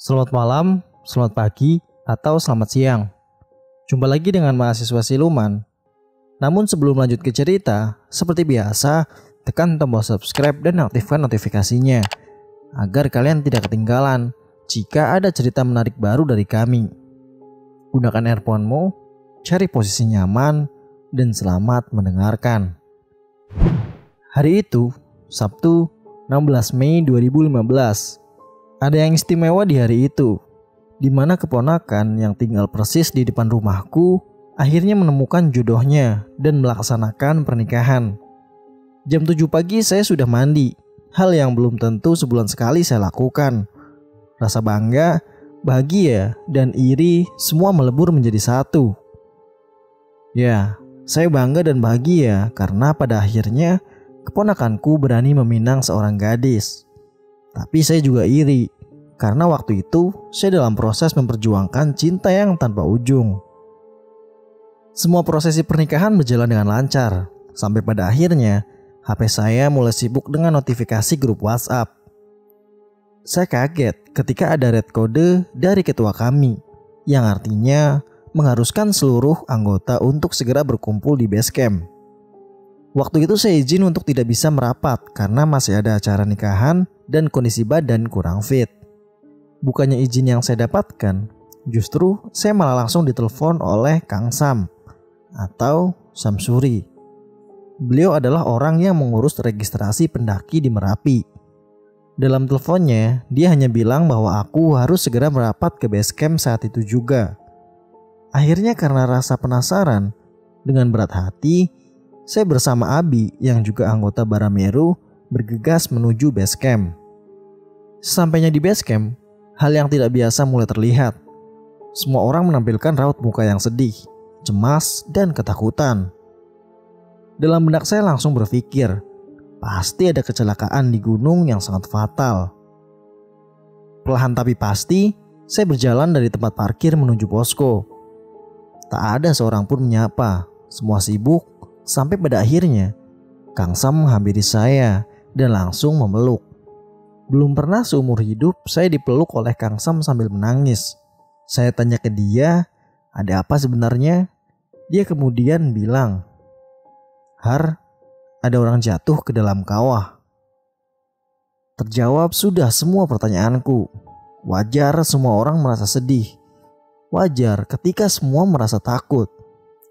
Selamat malam, selamat pagi, atau selamat siang. Jumpa lagi dengan mahasiswa siluman. Namun sebelum lanjut ke cerita, seperti biasa, tekan tombol subscribe dan aktifkan notifikasinya agar kalian tidak ketinggalan jika ada cerita menarik baru dari kami. Gunakan earphone-mu, cari posisi nyaman, dan selamat mendengarkan. Hari itu, Sabtu 16 Mei 2015, ada yang istimewa di hari itu, di mana keponakan yang tinggal persis di depan rumahku akhirnya menemukan jodohnya dan melaksanakan pernikahan. Jam 7 pagi saya sudah mandi, hal yang belum tentu sebulan sekali saya lakukan. Rasa bangga, bahagia, dan iri semua melebur menjadi satu. Ya, saya bangga dan bahagia karena pada akhirnya keponakanku berani meminang seorang gadis. Tapi saya juga iri karena waktu itu saya dalam proses memperjuangkan cinta yang tanpa ujung. Semua prosesi pernikahan berjalan dengan lancar sampai pada akhirnya HP saya mulai sibuk dengan notifikasi grup WhatsApp. Saya kaget ketika ada red code dari ketua kami yang artinya mengharuskan seluruh anggota untuk segera berkumpul di base camp. Waktu itu saya izin untuk tidak bisa merapat karena masih ada acara nikahan dan kondisi badan kurang fit. Bukannya izin yang saya dapatkan, justru saya malah langsung ditelepon oleh Kang Sam atau Samsuri. Beliau adalah orang yang mengurus registrasi pendaki di Merapi. Dalam teleponnya, dia hanya bilang bahwa aku harus segera merapat ke base camp saat itu juga. Akhirnya karena rasa penasaran, dengan berat hati, saya bersama Abi yang juga anggota Barameru bergegas menuju base camp. Sampainya di base camp, hal yang tidak biasa mulai terlihat. Semua orang menampilkan raut muka yang sedih, cemas, dan ketakutan. Dalam benak saya langsung berpikir, pasti ada kecelakaan di gunung yang sangat fatal. Perlahan tapi pasti, saya berjalan dari tempat parkir menuju posko. Tak ada seorang pun menyapa. Semua sibuk sampai pada akhirnya Kang Sam menghampiri saya dan langsung memeluk. Belum pernah seumur hidup saya dipeluk oleh Kang Sam sambil menangis. Saya tanya ke dia, ada apa sebenarnya? Dia kemudian bilang, Har, ada orang jatuh ke dalam kawah. Terjawab sudah semua pertanyaanku. Wajar semua orang merasa sedih. Wajar ketika semua merasa takut,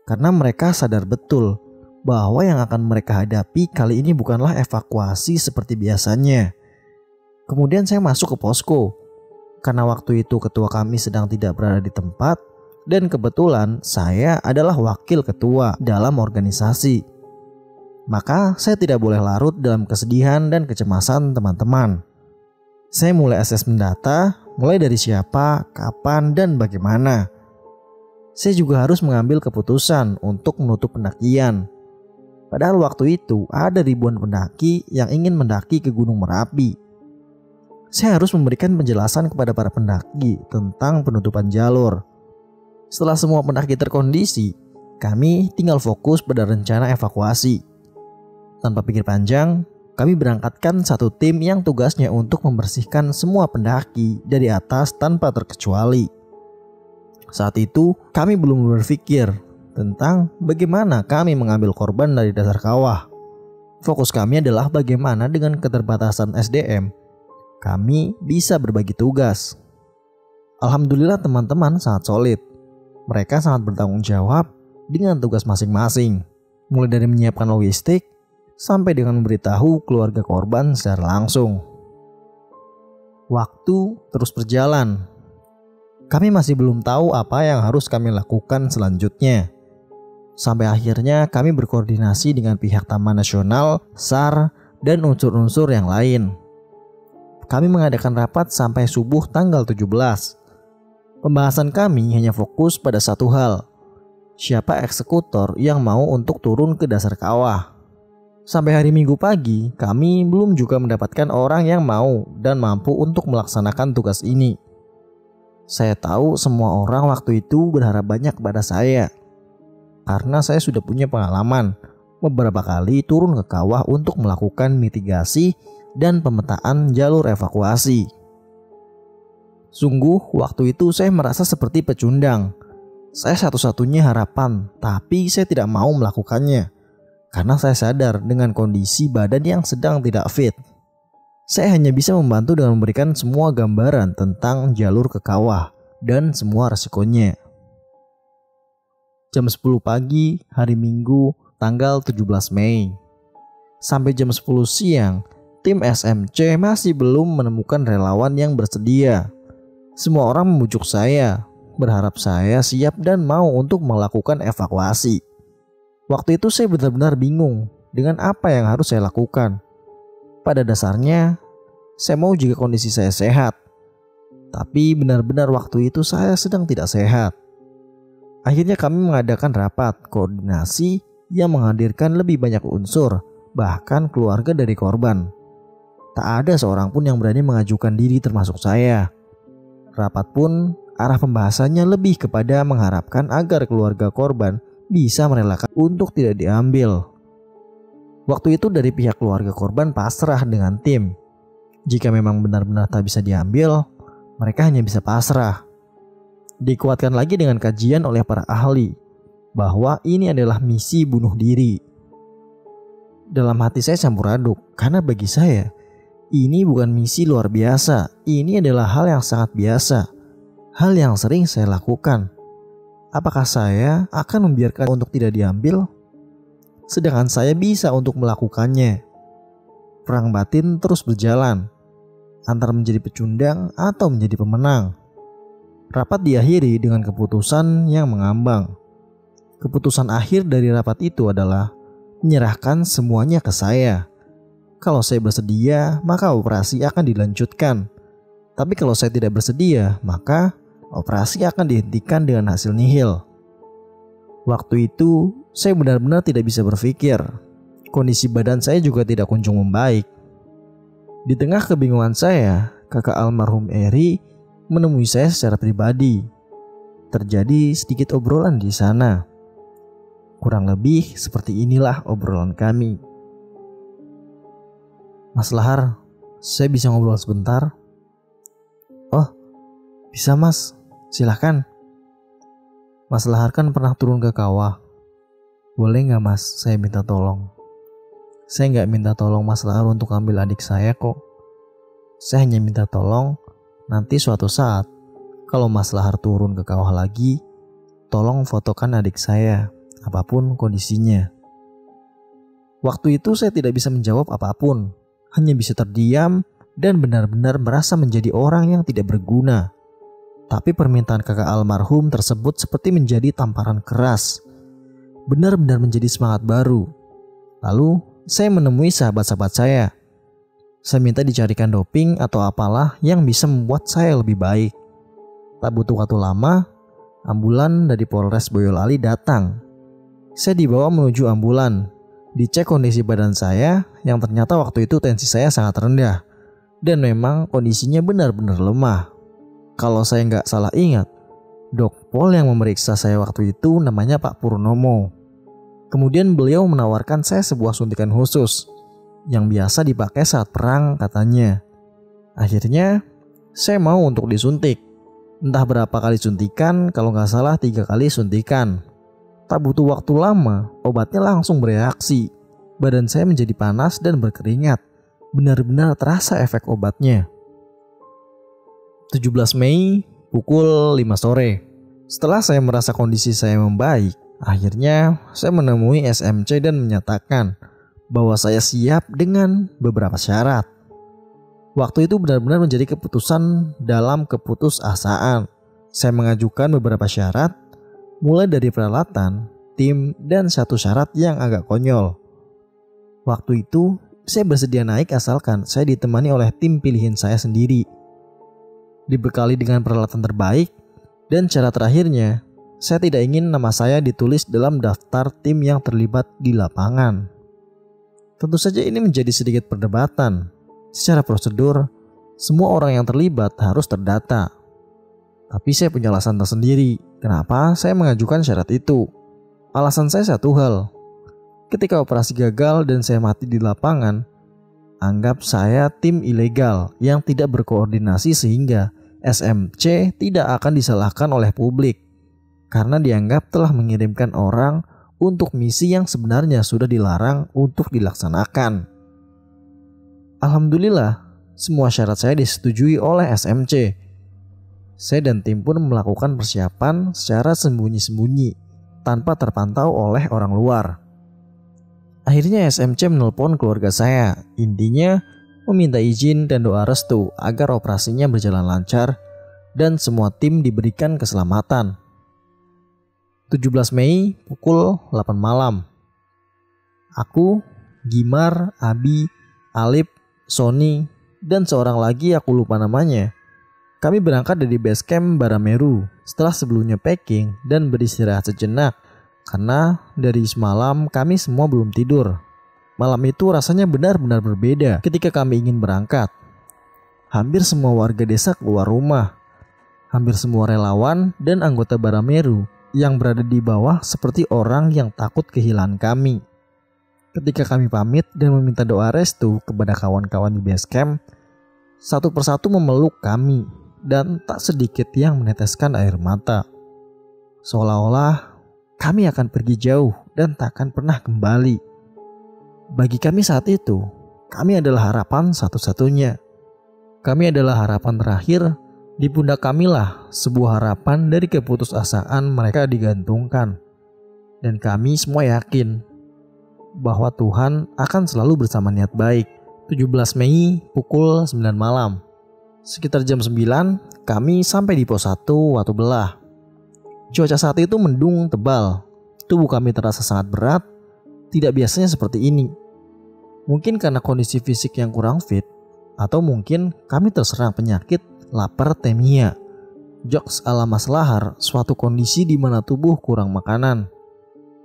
karena mereka sadar betul bahwa yang akan mereka hadapi kali ini bukanlah evakuasi seperti biasanya. Kemudian saya masuk ke posko, karena waktu itu ketua kami sedang tidak berada di tempat, dan kebetulan saya adalah wakil ketua dalam organisasi. Maka saya tidak boleh larut dalam kesedihan dan kecemasan teman-teman. Saya mulai asesmen data, mulai dari siapa, kapan, dan bagaimana. Saya juga harus mengambil keputusan untuk menutup pendakian. Padahal waktu itu ada ribuan pendaki yang ingin mendaki ke Gunung Merapi. Saya harus memberikan penjelasan kepada para pendaki tentang penutupan jalur. Setelah semua pendaki terkondisi, kami tinggal fokus pada rencana evakuasi. Tanpa pikir panjang, kami berangkatkan satu tim yang tugasnya untuk membersihkan semua pendaki dari atas tanpa terkecuali. Saat itu, kami belum berpikir tentang bagaimana kami mengambil korban dari dasar kawah. Fokus kami adalah bagaimana dengan keterbatasan SDM, kami bisa berbagi tugas. Alhamdulillah teman-teman sangat solid. Mereka sangat bertanggung jawab dengan tugas masing-masing. Mulai dari menyiapkan logistik, sampai dengan memberitahu keluarga korban secara langsung. Waktu terus berjalan. Kami masih belum tahu apa yang harus kami lakukan selanjutnya. Sampai akhirnya kami berkoordinasi dengan pihak Taman Nasional, SAR, dan unsur-unsur yang lain. Kami mengadakan rapat sampai subuh tanggal 17. Pembahasan kami hanya fokus pada satu hal, siapa eksekutor yang mau untuk turun ke dasar kawah. Sampai hari Minggu pagi, kami belum juga mendapatkan orang yang mau dan mampu untuk melaksanakan tugas ini. Saya tahu semua orang waktu itu berharap banyak kepada saya. Karena saya sudah punya pengalaman beberapa kali turun ke kawah untuk melakukan mitigasi dan pemetaan jalur evakuasi. Sungguh, waktu itu saya merasa seperti pecundang. Saya satu-satunya harapan, tapi saya tidak mau melakukannya karena saya sadar dengan kondisi badan yang sedang tidak fit. Saya hanya bisa membantu dengan memberikan semua gambaran tentang jalur ke kawah dan semua resikonya. Jam 10 pagi, hari Minggu, tanggal 17 Mei. Sampai jam 10 siang, tim SMC masih belum menemukan relawan yang bersedia. Semua orang membujuk saya, berharap saya siap dan mau untuk melakukan evakuasi. Waktu itu saya benar-benar bingung dengan apa yang harus saya lakukan. Pada dasarnya, saya mau jika kondisi saya sehat. Tapi benar-benar waktu itu saya sedang tidak sehat. Akhirnya kami mengadakan rapat koordinasi yang menghadirkan lebih banyak unsur, bahkan keluarga dari korban. Tak ada seorang pun yang berani mengajukan diri termasuk saya. Rapat pun arah pembahasannya lebih kepada mengharapkan agar keluarga korban bisa merelakan untuk tidak diambil Waktu itu dari pihak keluarga korban pasrah dengan tim. Jika memang benar-benar tak bisa diambil, mereka hanya bisa pasrah. Dikuatkan lagi dengan kajian oleh para ahli bahwa ini adalah misi bunuh diri. Dalam hati saya campur aduk karena bagi saya ini bukan misi luar biasa. Ini adalah hal yang sangat biasa. Hal yang sering saya lakukan. Apakah saya akan membiarkan untuk tidak diambil? sedangkan saya bisa untuk melakukannya. Perang batin terus berjalan, antara menjadi pecundang atau menjadi pemenang. Rapat diakhiri dengan keputusan yang mengambang. Keputusan akhir dari rapat itu adalah menyerahkan semuanya ke saya. Kalau saya bersedia, maka operasi akan dilanjutkan. Tapi kalau saya tidak bersedia, maka operasi akan dihentikan dengan hasil nihil. Waktu itu saya benar-benar tidak bisa berpikir. Kondisi badan saya juga tidak kunjung membaik. Di tengah kebingungan saya, kakak almarhum Eri menemui saya secara pribadi. Terjadi sedikit obrolan di sana. Kurang lebih seperti inilah obrolan kami. Mas Lahar, saya bisa ngobrol sebentar? Oh, bisa mas, silahkan. Mas Lahar kan pernah turun ke kawah. Boleh nggak mas, saya minta tolong. Saya nggak minta tolong mas Lahar untuk ambil adik saya kok. Saya hanya minta tolong nanti suatu saat kalau mas Lahar turun ke kawah lagi, tolong fotokan adik saya, apa pun kondisinya. Waktu itu saya tidak bisa menjawab apa pun, hanya bisa terdiam dan benar-benar merasa menjadi orang yang tidak berguna. Tapi permintaan kakak almarhum tersebut seperti menjadi tamparan keras benar-benar menjadi semangat baru. Lalu, saya menemui sahabat-sahabat saya. Saya minta dicarikan doping atau apalah yang bisa membuat saya lebih baik. Tak butuh waktu lama, ambulan dari Polres Boyolali datang. Saya dibawa menuju ambulan. Dicek kondisi badan saya yang ternyata waktu itu tensi saya sangat rendah. Dan memang kondisinya benar-benar lemah. Kalau saya nggak salah ingat, Dokpol yang memeriksa saya waktu itu namanya Pak Purnomo. Kemudian beliau menawarkan saya sebuah suntikan khusus yang biasa dipakai saat perang katanya. Akhirnya saya mau untuk disuntik. Entah berapa kali suntikan, kalau nggak salah tiga kali suntikan. Tak butuh waktu lama, obatnya langsung bereaksi. Badan saya menjadi panas dan berkeringat. Benar-benar terasa efek obatnya. 17 Mei pukul 5 sore. Setelah saya merasa kondisi saya membaik, Akhirnya saya menemui SMC dan menyatakan bahwa saya siap dengan beberapa syarat. Waktu itu benar-benar menjadi keputusan dalam keputusasaan. Saya mengajukan beberapa syarat, mulai dari peralatan, tim, dan satu syarat yang agak konyol. Waktu itu, saya bersedia naik asalkan saya ditemani oleh tim pilihan saya sendiri. Dibekali dengan peralatan terbaik, dan syarat terakhirnya, saya tidak ingin nama saya ditulis dalam daftar tim yang terlibat di lapangan. Tentu saja ini menjadi sedikit perdebatan. Secara prosedur, semua orang yang terlibat harus terdata. Tapi saya punya alasan tersendiri kenapa saya mengajukan syarat itu. Alasan saya satu hal. Ketika operasi gagal dan saya mati di lapangan, anggap saya tim ilegal yang tidak berkoordinasi sehingga SMC tidak akan disalahkan oleh publik karena dianggap telah mengirimkan orang untuk misi yang sebenarnya sudah dilarang untuk dilaksanakan. Alhamdulillah, semua syarat saya disetujui oleh SMC. Saya dan tim pun melakukan persiapan secara sembunyi-sembunyi tanpa terpantau oleh orang luar. Akhirnya SMC menelpon keluarga saya. Intinya meminta izin dan doa restu agar operasinya berjalan lancar dan semua tim diberikan keselamatan. 17 Mei pukul 8 malam. Aku, Gimar, Abi, Alip, Sony, dan seorang lagi aku lupa namanya. Kami berangkat dari base camp Barameru setelah sebelumnya packing dan beristirahat sejenak karena dari semalam kami semua belum tidur. Malam itu rasanya benar-benar berbeda ketika kami ingin berangkat. Hampir semua warga desa keluar rumah. Hampir semua relawan dan anggota Barameru yang berada di bawah seperti orang yang takut kehilangan kami. Ketika kami pamit dan meminta doa restu kepada kawan-kawan di base camp, satu persatu memeluk kami dan tak sedikit yang meneteskan air mata. Seolah-olah kami akan pergi jauh dan tak akan pernah kembali. Bagi kami saat itu, kami adalah harapan satu-satunya. Kami adalah harapan terakhir di pundak kamilah sebuah harapan dari keputusasaan mereka digantungkan. Dan kami semua yakin bahwa Tuhan akan selalu bersama niat baik. 17 Mei pukul 9 malam. Sekitar jam 9, kami sampai di pos 1 Watu Belah. Cuaca saat itu mendung tebal. Tubuh kami terasa sangat berat, tidak biasanya seperti ini. Mungkin karena kondisi fisik yang kurang fit, atau mungkin kami terserang penyakit lapar temia. Jokes ala Mas Lahar, suatu kondisi di mana tubuh kurang makanan.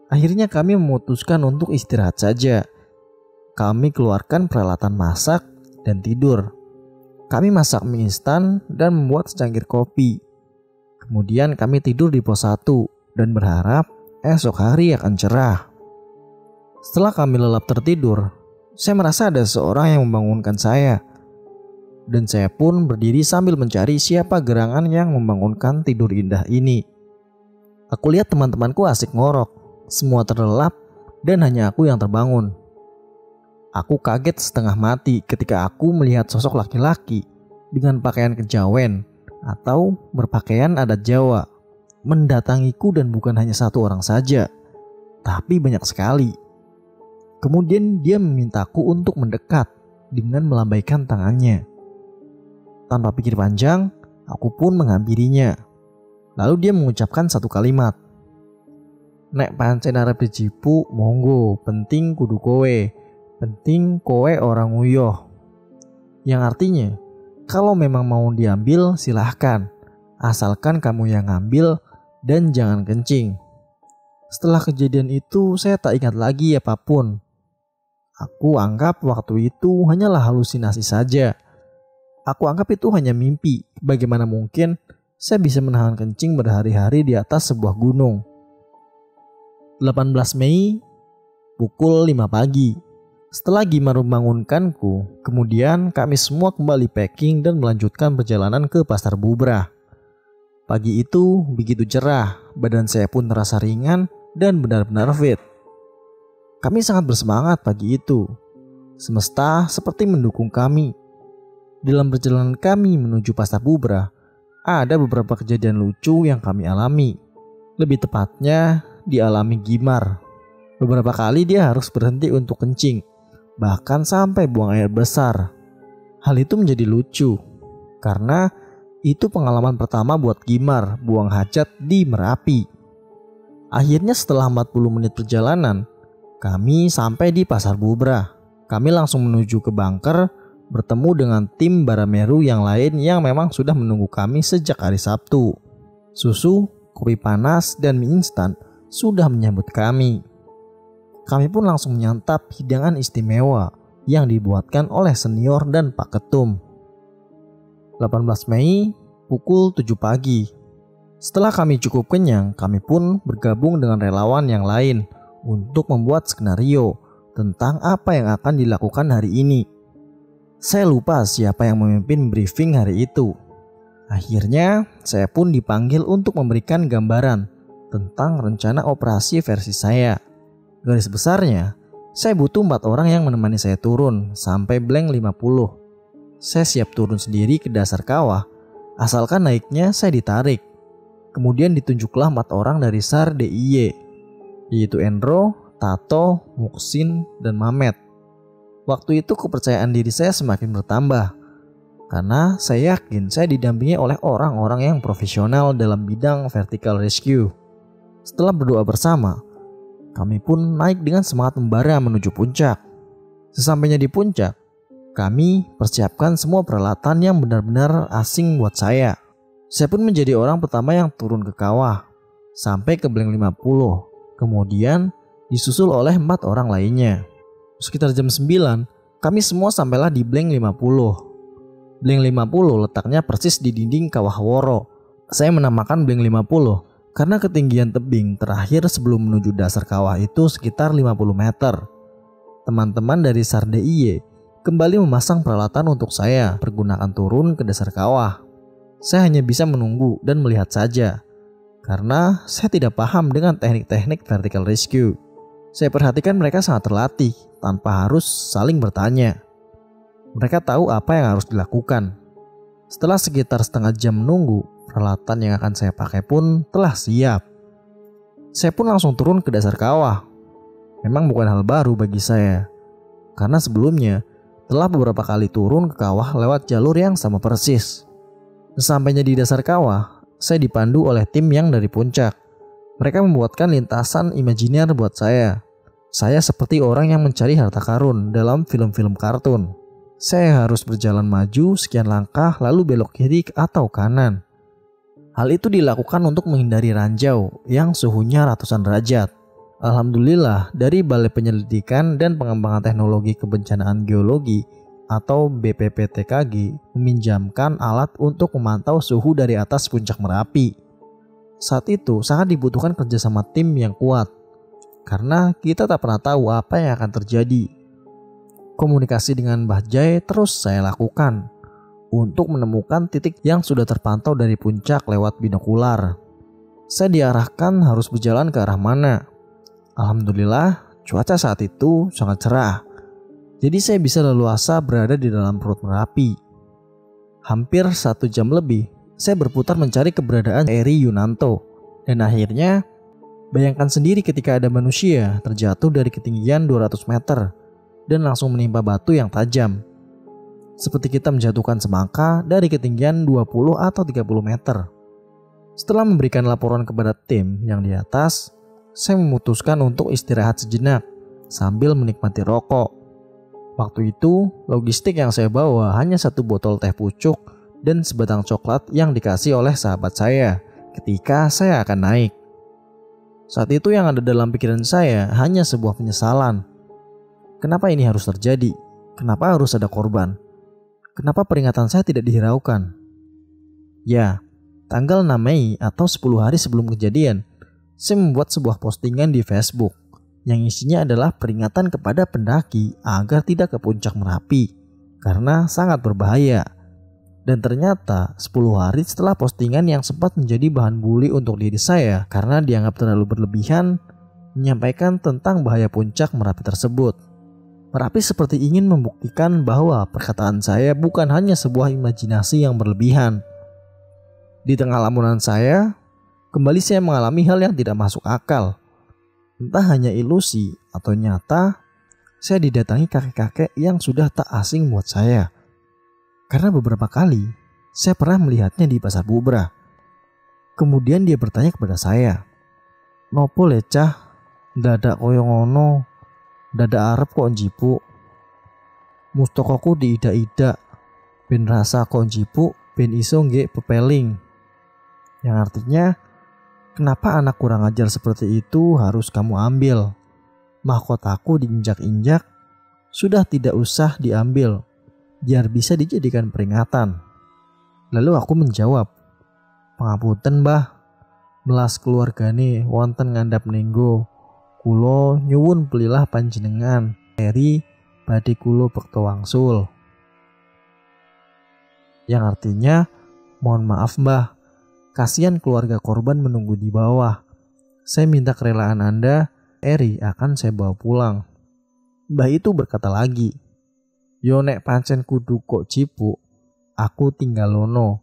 Akhirnya kami memutuskan untuk istirahat saja. Kami keluarkan peralatan masak dan tidur. Kami masak mie instan dan membuat secangkir kopi. Kemudian kami tidur di pos 1 dan berharap esok hari akan cerah. Setelah kami lelap tertidur, saya merasa ada seorang yang membangunkan saya dan saya pun berdiri sambil mencari siapa gerangan yang membangunkan tidur indah ini. Aku lihat teman-temanku asik ngorok, semua terlelap dan hanya aku yang terbangun. Aku kaget setengah mati ketika aku melihat sosok laki-laki dengan pakaian kejawen atau berpakaian adat Jawa mendatangiku dan bukan hanya satu orang saja, tapi banyak sekali. Kemudian dia memintaku untuk mendekat dengan melambaikan tangannya. Tanpa pikir panjang, aku pun menghampirinya. Lalu dia mengucapkan satu kalimat. Nek pancen arep dijipu, monggo, penting kudu kowe. Penting kowe orang nguyoh. Yang artinya, kalau memang mau diambil silahkan. Asalkan kamu yang ngambil dan jangan kencing. Setelah kejadian itu, saya tak ingat lagi apa pun. Aku anggap waktu itu hanyalah halusinasi saja. Aku anggap itu hanya mimpi. Bagaimana mungkin saya bisa menahan kencing berhari-hari di atas sebuah gunung. 18 Mei pukul 5 pagi. Setelah Gimar membangunkanku, kemudian kami semua kembali packing dan melanjutkan perjalanan ke Pasar Bubrah. Pagi itu begitu cerah, badan saya pun terasa ringan dan benar-benar fit. Kami sangat bersemangat pagi itu. Semesta seperti mendukung kami dalam perjalanan kami menuju Pasar Bubra, ada beberapa kejadian lucu yang kami alami. Lebih tepatnya, dialami Gimar. Beberapa kali dia harus berhenti untuk kencing, bahkan sampai buang air besar. Hal itu menjadi lucu, karena itu pengalaman pertama buat Gimar buang hajat di Merapi. Akhirnya setelah 40 menit perjalanan, kami sampai di Pasar Bubra. Kami langsung menuju ke bunker bertemu dengan tim Barameru yang lain yang memang sudah menunggu kami sejak hari Sabtu. Susu, kopi panas, dan mie instan sudah menyambut kami. Kami pun langsung menyantap hidangan istimewa yang dibuatkan oleh senior dan Pak Ketum. 18 Mei pukul 7 pagi. Setelah kami cukup kenyang, kami pun bergabung dengan relawan yang lain untuk membuat skenario tentang apa yang akan dilakukan hari ini. Saya lupa siapa yang memimpin briefing hari itu. Akhirnya, saya pun dipanggil untuk memberikan gambaran tentang rencana operasi versi saya. Garis besarnya, saya butuh empat orang yang menemani saya turun sampai blank 50. Saya siap turun sendiri ke dasar kawah, asalkan naiknya saya ditarik. Kemudian ditunjuklah empat orang dari SAR DIY, yaitu Endro, Tato, Muksin, dan Mamet. Waktu itu kepercayaan diri saya semakin bertambah karena saya yakin saya didampingi oleh orang-orang yang profesional dalam bidang vertical rescue. Setelah berdoa bersama, kami pun naik dengan semangat membara menuju puncak. Sesampainya di puncak, kami persiapkan semua peralatan yang benar-benar asing buat saya. Saya pun menjadi orang pertama yang turun ke kawah sampai ke blank 50. Kemudian disusul oleh empat orang lainnya. Sekitar jam 9, kami semua sampailah di blank 50. Blank 50 letaknya persis di dinding Kawah Woro. Saya menamakan blank 50 karena ketinggian tebing terakhir sebelum menuju dasar kawah itu sekitar 50 meter. Teman-teman dari SAR DIY kembali memasang peralatan untuk saya pergunakan turun ke dasar kawah. Saya hanya bisa menunggu dan melihat saja karena saya tidak paham dengan teknik-teknik vertical rescue. Saya perhatikan mereka sangat terlatih tanpa harus saling bertanya. Mereka tahu apa yang harus dilakukan. Setelah sekitar setengah jam menunggu, peralatan yang akan saya pakai pun telah siap. Saya pun langsung turun ke dasar kawah. Memang bukan hal baru bagi saya, karena sebelumnya telah beberapa kali turun ke kawah lewat jalur yang sama persis. Sesampainya di dasar kawah, saya dipandu oleh tim yang dari puncak. Mereka membuatkan lintasan imajiner buat saya. Saya seperti orang yang mencari harta karun dalam film-film kartun. Saya harus berjalan maju sekian langkah lalu belok kiri atau kanan. Hal itu dilakukan untuk menghindari ranjau yang suhunya ratusan derajat. Alhamdulillah dari Balai Penyelidikan dan Pengembangan Teknologi Kebencanaan Geologi atau BPPTKG meminjamkan alat untuk memantau suhu dari atas puncak Merapi. Saat itu sangat dibutuhkan kerjasama tim yang kuat, karena kita tak pernah tahu apa yang akan terjadi. Komunikasi dengan Mbah Jai terus saya lakukan untuk menemukan titik yang sudah terpantau dari puncak lewat binokular. Saya diarahkan harus berjalan ke arah mana. Alhamdulillah, cuaca saat itu sangat cerah. Jadi saya bisa leluasa berada di dalam perut Merapi. Hampir satu jam lebih saya berputar mencari keberadaan Eri Yunanto. Dan akhirnya, bayangkan sendiri ketika ada manusia terjatuh dari ketinggian 200 meter dan langsung menimpa batu yang tajam. Seperti kita menjatuhkan semangka dari ketinggian 20 atau 30 meter. Setelah memberikan laporan kepada tim yang di atas, saya memutuskan untuk istirahat sejenak sambil menikmati rokok. Waktu itu, logistik yang saya bawa hanya satu botol teh pucuk dan sebatang coklat yang dikasih oleh sahabat saya ketika saya akan naik. Saat itu yang ada dalam pikiran saya hanya sebuah penyesalan. Kenapa ini harus terjadi? Kenapa harus ada korban? Kenapa peringatan saya tidak dihiraukan? Ya, tanggal 6 Mei atau 10 hari sebelum kejadian, saya membuat sebuah postingan di Facebook yang isinya adalah peringatan kepada pendaki agar tidak ke puncak Merapi karena sangat berbahaya dan ternyata 10 hari setelah postingan yang sempat menjadi bahan bully untuk diri saya karena dianggap terlalu berlebihan menyampaikan tentang bahaya puncak Merapi tersebut. Merapi seperti ingin membuktikan bahwa perkataan saya bukan hanya sebuah imajinasi yang berlebihan. Di tengah lamunan saya, kembali saya mengalami hal yang tidak masuk akal. Entah hanya ilusi atau nyata, saya didatangi kakek-kakek yang sudah tak asing buat saya. Karena beberapa kali saya pernah melihatnya di pasar Bubra. Kemudian dia bertanya kepada saya, Nopo lecah, dada koyongono, dada Arab kok jipu. Mustokoku di ida-ida, ben rasa kok jipu, ben iso nge pepeling. Yang artinya, kenapa anak kurang ajar seperti itu harus kamu ambil? Mahkotaku diinjak-injak, sudah tidak usah diambil biar bisa dijadikan peringatan. Lalu aku menjawab, Pengapunten mbah, melas keluargane wonten ngandap nenggo. Kulo nyuwun belilah panjenengan, eri badhe kulo bekto wangsul. Yang artinya, Mohon maaf mbah, kasihan keluarga korban menunggu di bawah. Saya minta kerelaan Anda, Eri akan saya bawa pulang. Mbah itu berkata lagi, Yo nek pancen kudu kok cipu, aku tinggal lono.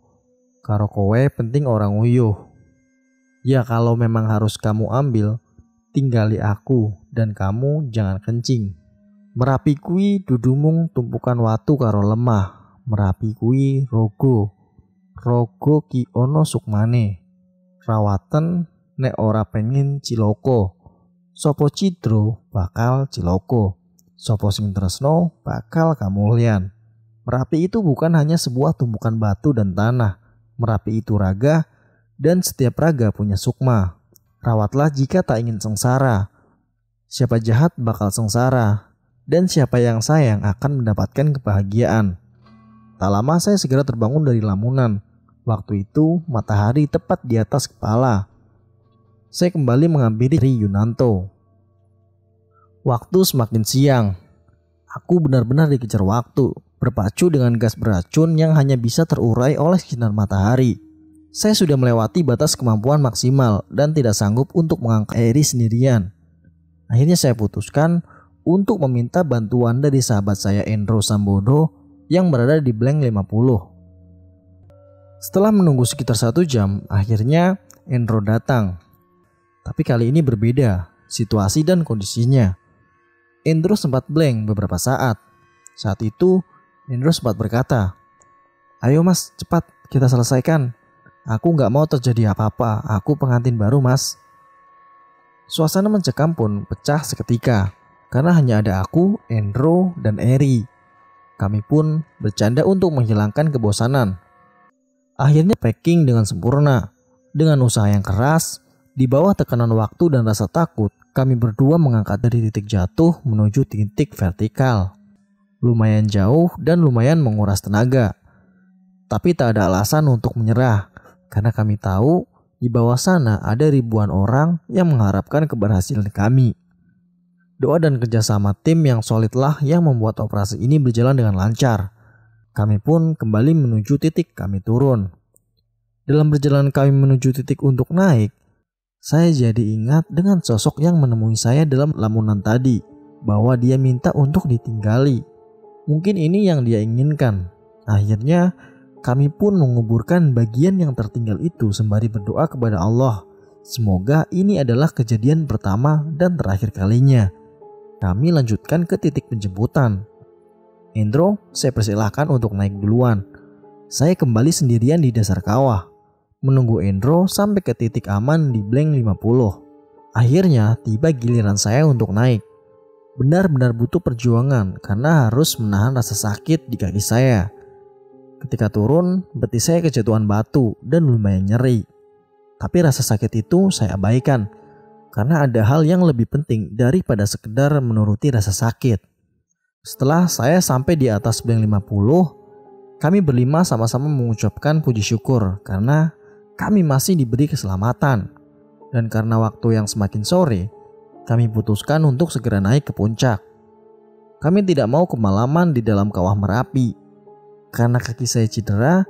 Karo kowe penting orang uyuh. Ya kalau memang harus kamu ambil, tinggali aku dan kamu jangan kencing. Merapi kui dudumung tumpukan watu karo lemah. Merapi kui rogo. Rogo ki ono sukmane. Rawatan nek ora pengen ciloko. Sopo cidro bakal ciloko. Sopo sing tresno bakal kamulyan. Merapi itu bukan hanya sebuah tumpukan batu dan tanah. Merapi itu raga dan setiap raga punya sukma. Rawatlah jika tak ingin sengsara. Siapa jahat bakal sengsara, dan siapa yang sayang akan mendapatkan kebahagiaan. Tak lama saya segera terbangun dari lamunan. Waktu itu matahari tepat di atas kepala. Saya kembali mengambil mengampiri Yunanto. Waktu semakin siang. Aku benar-benar dikejar waktu, berpacu dengan gas beracun yang hanya bisa terurai oleh sinar matahari. Saya sudah melewati batas kemampuan maksimal dan tidak sanggup untuk mengangkat Eri sendirian. Akhirnya saya putuskan untuk meminta bantuan dari sahabat saya Endro Sambodo yang berada di Blank 50. Setelah menunggu sekitar satu jam, akhirnya Endro datang. Tapi kali ini berbeda, situasi dan kondisinya. Endro sempat blank beberapa saat. Saat itu, Endro sempat berkata, Ayo mas, cepat kita selesaikan. Aku nggak mau terjadi apa-apa, aku pengantin baru mas. Suasana mencekam pun pecah seketika, karena hanya ada aku, Endro, dan Eri. Kami pun bercanda untuk menghilangkan kebosanan. Akhirnya packing dengan sempurna. Dengan usaha yang keras, di bawah tekanan waktu dan rasa takut, kami berdua mengangkat dari titik jatuh menuju titik vertikal. Lumayan jauh dan lumayan menguras tenaga. Tapi tak ada alasan untuk menyerah karena kami tahu di bawah sana ada ribuan orang yang mengharapkan keberhasilan kami. Doa dan kerjasama tim yang solidlah yang membuat operasi ini berjalan dengan lancar. Kami pun kembali menuju titik kami turun. Dalam perjalanan kami menuju titik untuk naik, saya jadi ingat dengan sosok yang menemui saya dalam lamunan tadi, bahwa dia minta untuk ditinggali. Mungkin ini yang dia inginkan. Akhirnya, kami pun menguburkan bagian yang tertinggal itu sembari berdoa kepada Allah. Semoga ini adalah kejadian pertama dan terakhir kalinya. Kami lanjutkan ke titik penjemputan. Endro, saya persilahkan untuk naik duluan. Saya kembali sendirian di dasar kawah. Menunggu Endro sampai ke titik aman di blank 50. Akhirnya tiba giliran saya untuk naik. Benar-benar butuh perjuangan karena harus menahan rasa sakit di kaki saya Ketika turun, betis saya kejatuhan batu dan lumayan nyeri. Tapi rasa sakit itu saya abaikan karena ada hal yang lebih penting daripada sekedar menuruti rasa sakit. Setelah saya sampai di atas blank 50, kami berlima sama-sama mengucapkan puji syukur karena kami masih diberi keselamatan. Dan karena waktu yang semakin sore, kami putuskan untuk segera naik ke puncak. Kami tidak mau kemalaman di dalam kawah Merapi karena kaki saya cedera,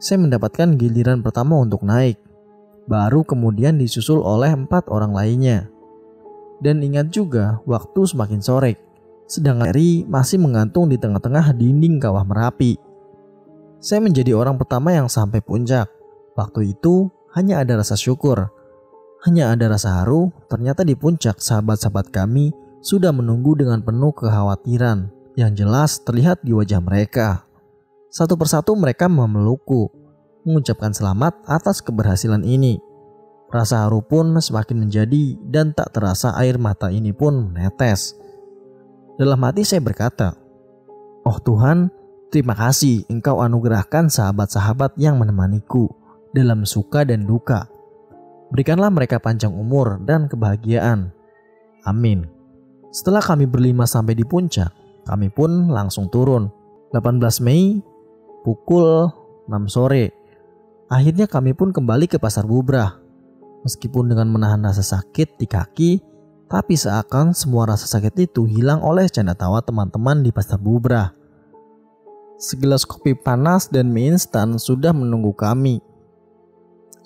saya mendapatkan giliran pertama untuk naik. Baru kemudian disusul oleh empat orang lainnya. Dan ingat juga waktu semakin sore, sedang Eri masih menggantung di tengah-tengah dinding kawah Merapi. Saya menjadi orang pertama yang sampai puncak. Waktu itu hanya ada rasa syukur. Hanya ada rasa haru, ternyata di puncak sahabat-sahabat kami sudah menunggu dengan penuh kekhawatiran yang jelas terlihat di wajah mereka. Satu persatu mereka memelukku, mengucapkan selamat atas keberhasilan ini. Rasa haru pun semakin menjadi dan tak terasa air mata ini pun menetes. Dalam hati saya berkata, Oh Tuhan, terima kasih engkau anugerahkan sahabat-sahabat yang menemaniku dalam suka dan duka. Berikanlah mereka panjang umur dan kebahagiaan. Amin. Setelah kami berlima sampai di puncak, kami pun langsung turun. 18 Mei pukul 6 sore. Akhirnya kami pun kembali ke pasar bubrah. Meskipun dengan menahan rasa sakit di kaki, tapi seakan semua rasa sakit itu hilang oleh canda tawa teman-teman di pasar bubrah. Segelas kopi panas dan mie instan sudah menunggu kami.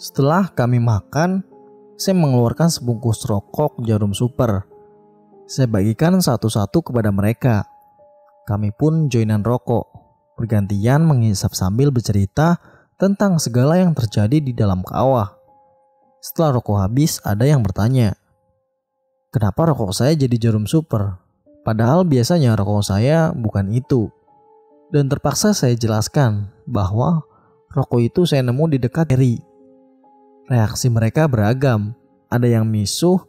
Setelah kami makan, saya mengeluarkan sebungkus rokok jarum super. Saya bagikan satu-satu kepada mereka. Kami pun joinan rokok, bergantian menghisap sambil bercerita tentang segala yang terjadi di dalam kawah. Setelah rokok habis, ada yang bertanya, "Kenapa rokok saya jadi jarum super?" Padahal biasanya rokok saya bukan itu dan terpaksa saya jelaskan bahwa rokok itu saya nemu di dekat Harry. Reaksi mereka beragam, ada yang misuh,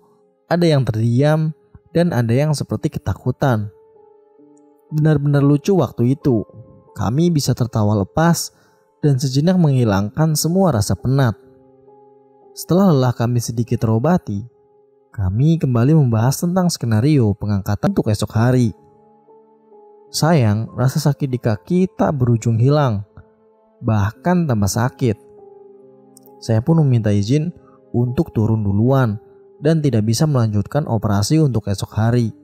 ada yang terdiam, dan ada yang seperti ketakutan. Benar-benar lucu waktu itu, kami bisa tertawa lepas dan sejenak menghilangkan semua rasa penat. Setelah lelah kami sedikit terobati, kami kembali membahas tentang skenario pengangkatan untuk esok hari. Sayang, rasa sakit di kaki tak berujung hilang, bahkan tambah sakit. Saya pun meminta izin untuk turun duluan dan tidak bisa melanjutkan operasi untuk esok hari.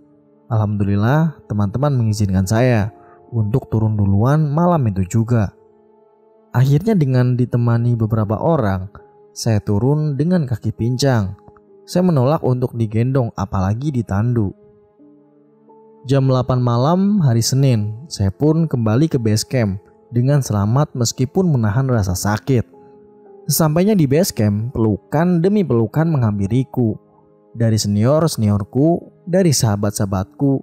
Alhamdulillah, teman-teman mengizinkan saya untuk turun duluan malam itu juga. Akhirnya dengan ditemani beberapa orang, saya turun dengan kaki pincang. Saya menolak untuk digendong apalagi ditandu. Jam 8 malam hari Senin, saya pun kembali ke base camp dengan selamat meskipun menahan rasa sakit. Sesampainya di base camp, pelukan demi pelukan menghampiriku. Dari senior-seniorku, dari sahabat-sahabatku,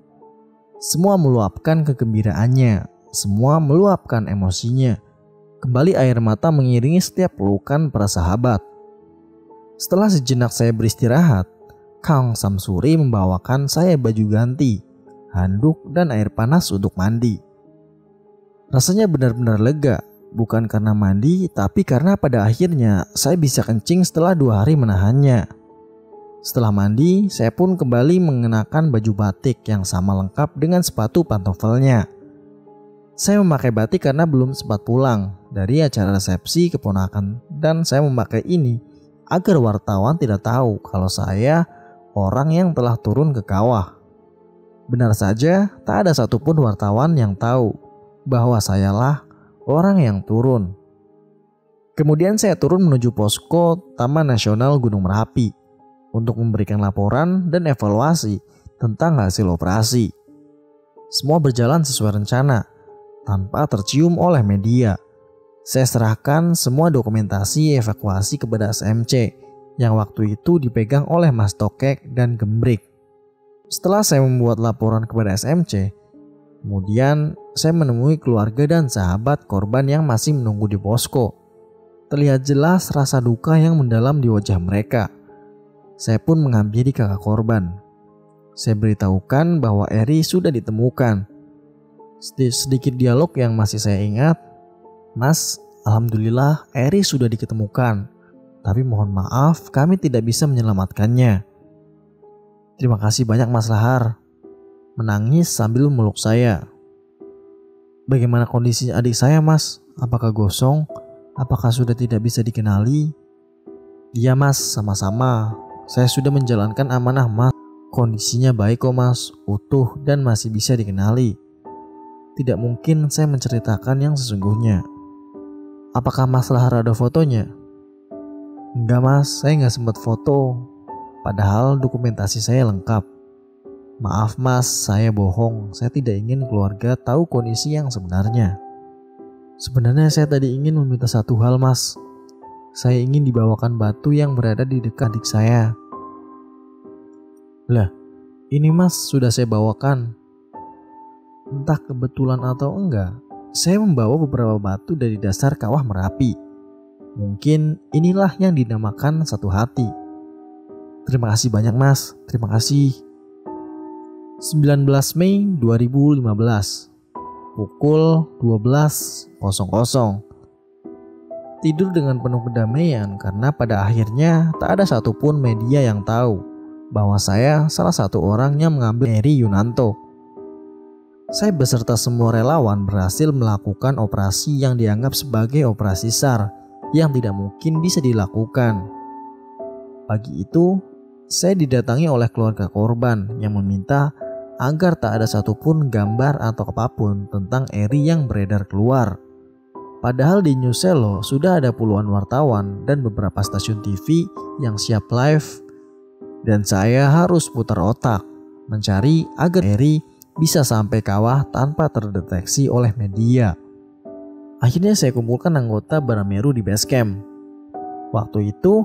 semua meluapkan kegembiraannya, semua meluapkan emosinya. Kembali air mata mengiringi setiap pelukan para sahabat. Setelah sejenak saya beristirahat, Kang Samsuri membawakan saya baju ganti handuk, dan air panas untuk mandi. Rasanya benar-benar lega, bukan karena mandi, tapi karena pada akhirnya saya bisa kencing setelah dua hari menahannya. Setelah mandi, saya pun kembali mengenakan baju batik yang sama lengkap dengan sepatu pantofelnya. Saya memakai batik karena belum sempat pulang dari acara resepsi keponakan dan saya memakai ini agar wartawan tidak tahu kalau saya orang yang telah turun ke kawah. Benar saja, tak ada satupun wartawan yang tahu bahwa sayalah orang yang turun. Kemudian saya turun menuju posko Taman Nasional Gunung Merapi untuk memberikan laporan dan evaluasi tentang hasil operasi. Semua berjalan sesuai rencana tanpa tercium oleh media. Saya serahkan semua dokumentasi evakuasi kepada SMC yang waktu itu dipegang oleh Mas Tokek dan Gembrik. Setelah saya membuat laporan kepada SMC, kemudian saya menemui keluarga dan sahabat korban yang masih menunggu di posko. Terlihat jelas rasa duka yang mendalam di wajah mereka. Saya pun menghampiri kakak korban. Saya beritahukan bahwa Eri sudah ditemukan. Sedikit dialog yang masih saya ingat, Mas, Alhamdulillah Eri sudah diketemukan. Tapi mohon maaf kami tidak bisa menyelamatkannya. Terima kasih banyak Mas Lahar. Menangis sambil meluk saya. Bagaimana kondisi adik saya Mas? Apakah gosong? Apakah sudah tidak bisa dikenali? Iya Mas, sama-sama. Saya sudah menjalankan amanah Mas. Kondisinya baik kok Mas, utuh dan masih bisa dikenali. Tidak mungkin saya menceritakan yang sesungguhnya. Apakah Mas Lahar ada fotonya? Enggak mas, saya nggak sempat foto. Padahal dokumentasi saya lengkap. Maaf mas, saya bohong. Saya tidak ingin keluarga tahu kondisi yang sebenarnya. Sebenarnya saya tadi ingin meminta satu hal mas. Saya ingin dibawakan batu yang berada di dekat adik saya. Lah, ini mas sudah saya bawakan. Entah kebetulan atau enggak, saya membawa beberapa batu dari dasar kawah Merapi. Mungkin inilah yang dinamakan satu hati. Terima kasih banyak mas, terima kasih. 19 Mei 2015 Pukul 12.00 Tidur dengan penuh kedamaian karena pada akhirnya tak ada satupun media yang tahu bahwa saya salah satu orang yang mengambil Eri Yunanto. Saya beserta semua relawan berhasil melakukan operasi yang dianggap sebagai operasi SAR yang tidak mungkin bisa dilakukan. Pagi itu, saya didatangi oleh keluarga korban yang meminta agar tak ada satupun gambar atau apa pun tentang Eri yang beredar keluar. Padahal di New Selo sudah ada puluhan wartawan dan beberapa stasiun TV yang siap live dan saya harus putar otak mencari agar Eri bisa sampai kawah tanpa terdeteksi oleh media. Akhirnya saya kumpulkan anggota Barameru di base camp. Waktu itu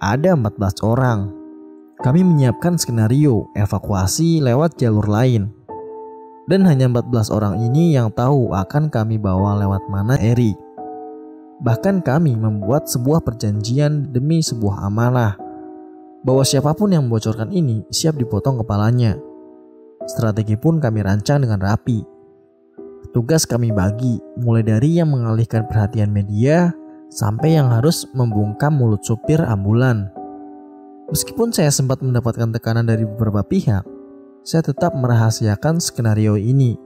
ada 14 orang kami menyiapkan skenario evakuasi lewat jalur lain. Dan hanya 14 orang ini yang tahu akan kami bawa lewat mana Eri. Bahkan kami membuat sebuah perjanjian demi sebuah amanah bahwa siapa pun yang membocorkan ini siap dipotong kepalanya. Strategi pun kami rancang dengan rapi. Tugas kami bagi mulai dari yang mengalihkan perhatian media sampai yang harus membungkam mulut supir ambulan. Meskipun saya sempat mendapatkan tekanan dari beberapa pihak, saya tetap merahasiakan skenario ini.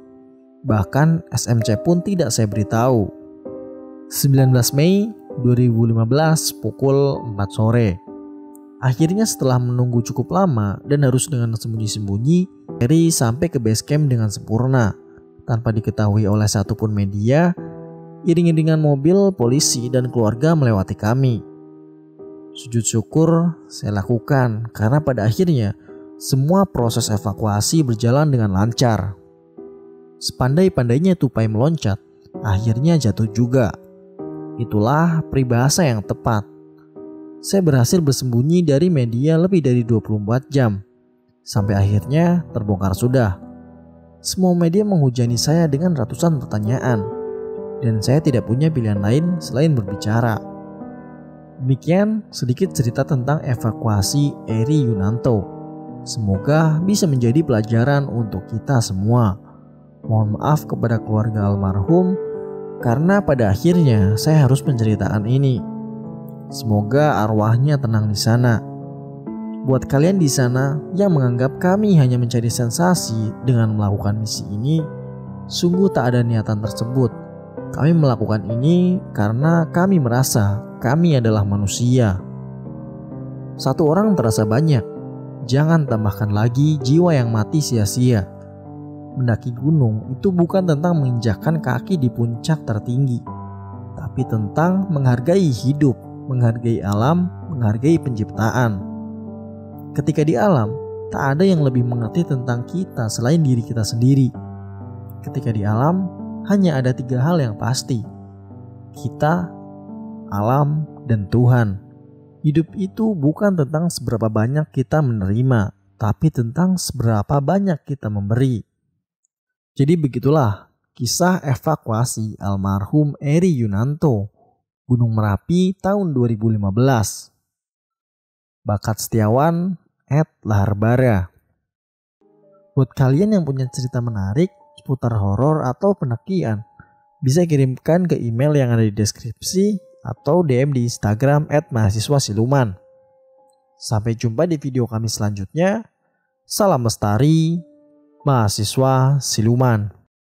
Bahkan SMC pun tidak saya beritahu. 19 Mei 2015 pukul 4 sore. Akhirnya setelah menunggu cukup lama dan harus dengan sembunyi-sembunyi, Eri sampai ke base camp dengan sempurna. Tanpa diketahui oleh satupun media, iring-iringan mobil, polisi, dan keluarga melewati kami. Sujud syukur saya lakukan karena pada akhirnya semua proses evakuasi berjalan dengan lancar. Sepandai-pandainya tupai meloncat, akhirnya jatuh juga. Itulah peribahasa yang tepat. Saya berhasil bersembunyi dari media lebih dari 24 jam. Sampai akhirnya terbongkar sudah. Semua media menghujani saya dengan ratusan pertanyaan. Dan saya tidak punya pilihan lain selain berbicara. Demikian sedikit cerita tentang evakuasi Eri Yunanto. Semoga bisa menjadi pelajaran untuk kita semua. Mohon maaf kepada keluarga almarhum karena pada akhirnya saya harus menceritakan ini. Semoga arwahnya tenang di sana. Buat kalian di sana yang menganggap kami hanya mencari sensasi dengan melakukan misi ini, sungguh tak ada niatan tersebut. Kami melakukan ini karena kami merasa kami adalah manusia. Satu orang terasa banyak, jangan tambahkan lagi jiwa yang mati sia-sia. Mendaki gunung itu bukan tentang menginjakkan kaki di puncak tertinggi, tapi tentang menghargai hidup, menghargai alam, menghargai penciptaan. Ketika di alam, tak ada yang lebih mengerti tentang kita selain diri kita sendiri. Ketika di alam, hanya ada tiga hal yang pasti: kita, alam, dan Tuhan. Hidup itu bukan tentang seberapa banyak kita menerima, tapi tentang seberapa banyak kita memberi. Jadi begitulah kisah evakuasi almarhum Eri Yunanto, Gunung Merapi tahun 2015. Bakat Setiawan, Ed Laharbara. Buat kalian yang punya cerita menarik seputar horor atau penakian, bisa kirimkan ke email yang ada di deskripsi atau DM di Instagram at mahasiswa siluman. Sampai jumpa di video kami selanjutnya. Salam lestari, mahasiswa siluman.